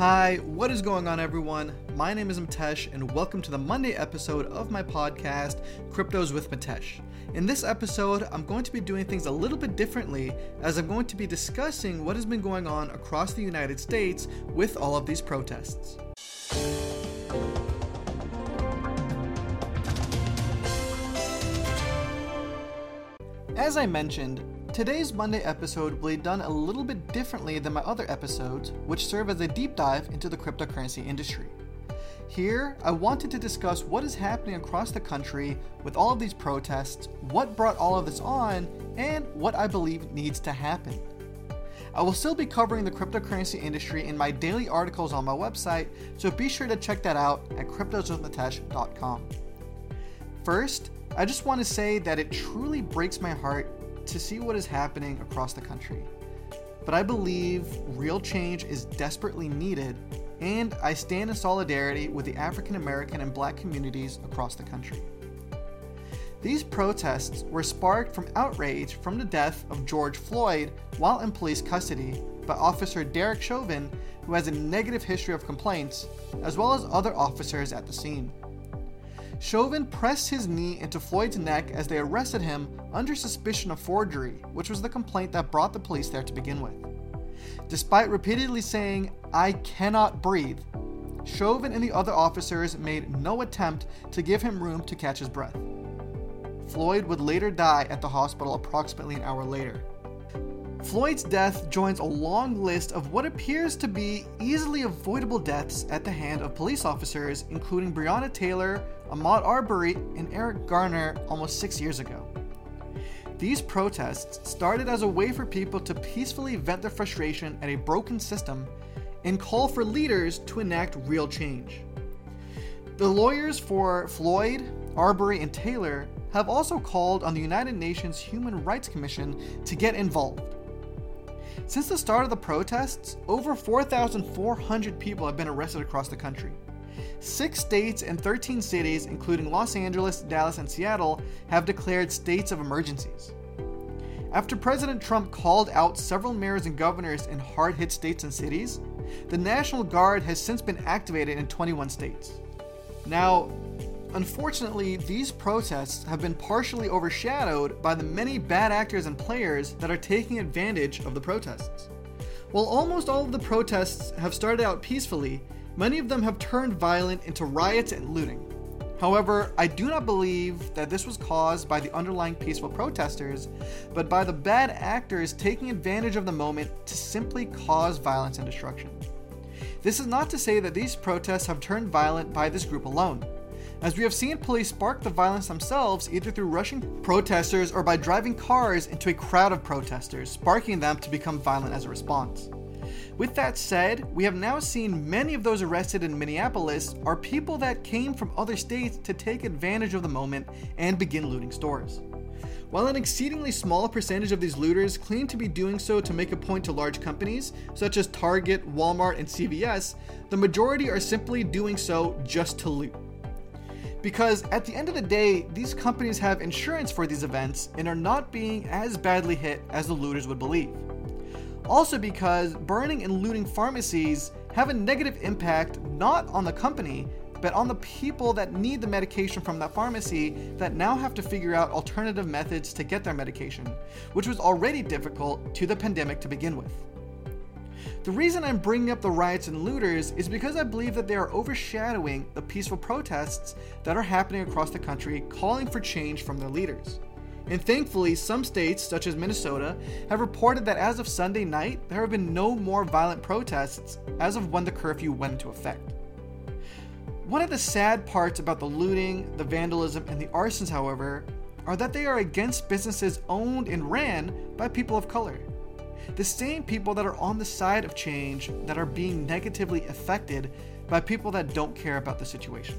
Hi, what is going on, everyone? My name is Mitesh, and welcome to the Monday episode of my podcast, Cryptos with Mitesh. In this episode, I'm going to be doing things a little bit differently as I'm going to be discussing what has been going on across the United States with all of these protests. As I mentioned, today's Monday episode will be done a little bit differently than my other episodes, which serve as a deep dive into the cryptocurrency industry. Here, I wanted to discuss what is happening across the country with all of these protests, what brought all of this on, and what I believe needs to happen. I will still be covering the cryptocurrency industry in my daily articles on my website, so be sure to check that out at cryptoswithmitesh.com. First, I just want to say that it truly breaks my heart to see what is happening across the country. But I believe real change is desperately needed, and I stand in solidarity with the African American and black communities across the country. These protests were sparked from outrage from the death of George Floyd while in police custody by Officer Derek Chauvin, who has a negative history of complaints, as well as other officers at the scene. Chauvin pressed his knee into Floyd's neck as they arrested him under suspicion of forgery, which was the complaint that brought the police there to begin with. Despite repeatedly saying, I cannot breathe, Chauvin and the other officers made no attempt to give him room to catch his breath. Floyd would later die at the hospital approximately an hour later. Floyd's death joins a long list of what appears to be easily avoidable deaths at the hand of police officers, including Breonna Taylor, Ahmaud Arbery, and Eric Garner almost six years ago. These protests started as a way for people to peacefully vent their frustration at a broken system and call for leaders to enact real change. The lawyers for Floyd, Arbery, and Taylor have also called on the United Nations Human Rights Commission to get involved. Since the start of the protests, over 4,400 people have been arrested across the country. Six states and 13 cities, including Los Angeles, Dallas, and Seattle, have declared states of emergencies. After President Trump called out several mayors and governors in hard hit states and cities, the National Guard has since been activated in 21 states. Now, Unfortunately, these protests have been partially overshadowed by the many bad actors and players that are taking advantage of the protests. While almost all of the protests have started out peacefully, many of them have turned violent into riots and looting. However, I do not believe that this was caused by the underlying peaceful protesters, but by the bad actors taking advantage of the moment to simply cause violence and destruction. This is not to say that these protests have turned violent by this group alone as we have seen police spark the violence themselves either through rushing protesters or by driving cars into a crowd of protesters, sparking them to become violent as a response. With that said, we have now seen many of those arrested in Minneapolis are people that came from other states to take advantage of the moment and begin looting stores. While an exceedingly small percentage of these looters claim to be doing so to make a point to large companies, such as Target, Walmart, and CVS, the majority are simply doing so just to loot. Because at the end of the day, these companies have insurance for these events and are not being as badly hit as the looters would believe. Also, because burning and looting pharmacies have a negative impact not on the company, but on the people that need the medication from that pharmacy that now have to figure out alternative methods to get their medication, which was already difficult to the pandemic to begin with. The reason I'm bringing up the riots and looters is because I believe that they are overshadowing the peaceful protests that are happening across the country calling for change from their leaders. And thankfully, some states, such as Minnesota, have reported that as of Sunday night, there have been no more violent protests as of when the curfew went into effect. One of the sad parts about the looting, the vandalism, and the arsons, however, are that they are against businesses owned and ran by people of color the same people that are on the side of change that are being negatively affected by people that don't care about the situation.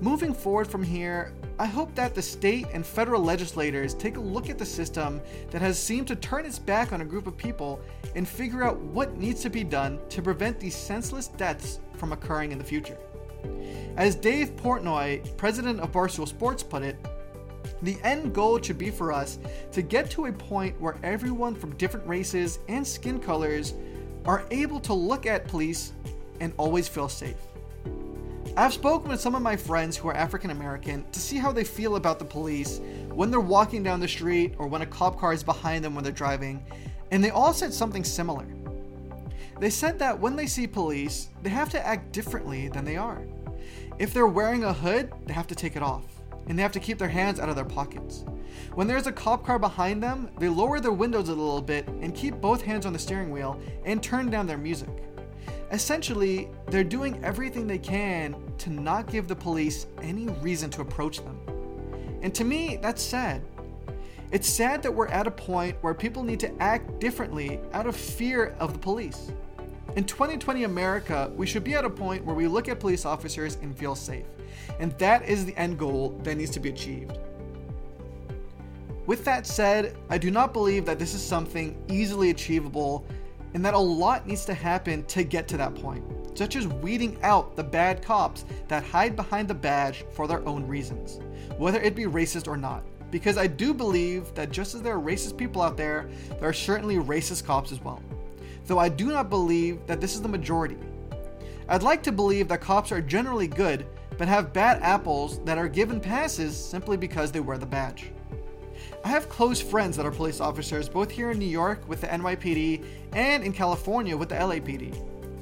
Moving forward from here, I hope that the state and federal legislators take a look at the system that has seemed to turn its back on a group of people and figure out what needs to be done to prevent these senseless deaths from occurring in the future. As Dave Portnoy, president of Barstool Sports, put it, the end goal should be for us to get to a point where everyone from different races and skin colors are able to look at police and always feel safe. I've spoken with some of my friends who are African American to see how they feel about the police when they're walking down the street or when a cop car is behind them when they're driving, and they all said something similar. They said that when they see police, they have to act differently than they are. If they're wearing a hood, they have to take it off, and they have to keep their hands out of their pockets. When there's a cop car behind them, they lower their windows a little bit and keep both hands on the steering wheel and turn down their music. Essentially, they're doing everything they can to not give the police any reason to approach them. And to me, that's sad. It's sad that we're at a point where people need to act differently out of fear of the police. In 2020 America, we should be at a point where we look at police officers and feel safe. And that is the end goal that needs to be achieved. With that said, I do not believe that this is something easily achievable and that a lot needs to happen to get to that point, such as weeding out the bad cops that hide behind the badge for their own reasons, whether it be racist or not. Because I do believe that just as there are racist people out there, there are certainly racist cops as well. Though I do not believe that this is the majority. I'd like to believe that cops are generally good, but have bad apples that are given passes simply because they wear the badge. I have close friends that are police officers, both here in New York with the NYPD and in California with the LAPD.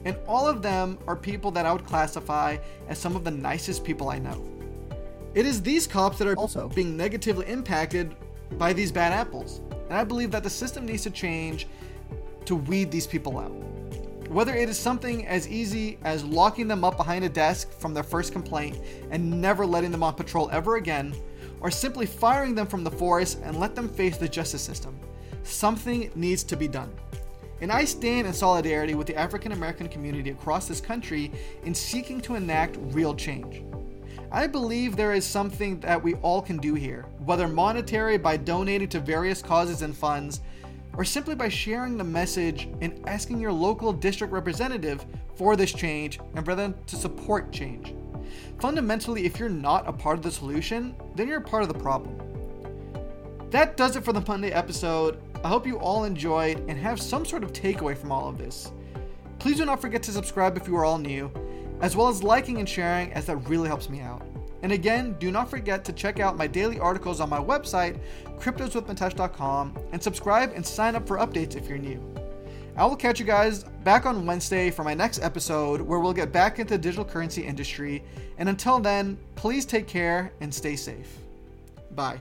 And all of them are people that I would classify as some of the nicest people I know. It is these cops that are also being negatively impacted by these bad apples. And I believe that the system needs to change to weed these people out. Whether it is something as easy as locking them up behind a desk from their first complaint and never letting them on patrol ever again, or simply firing them from the force and let them face the justice system. Something needs to be done. And I stand in solidarity with the African American community across this country in seeking to enact real change. I believe there is something that we all can do here, whether monetary by donating to various causes and funds, or simply by sharing the message and asking your local district representative for this change and for them to support change. Fundamentally, if you're not a part of the solution, then you're a part of the problem. That does it for the Monday episode. I hope you all enjoyed and have some sort of takeaway from all of this. Please do not forget to subscribe if you are all new, as well as liking and sharing, as that really helps me out. And again, do not forget to check out my daily articles on my website, cryptoswithmitesh.com, and subscribe and sign up for updates if you're new. I will catch you guys back on Wednesday for my next episode where we'll get back into the digital currency industry. And until then, please take care and stay safe. Bye.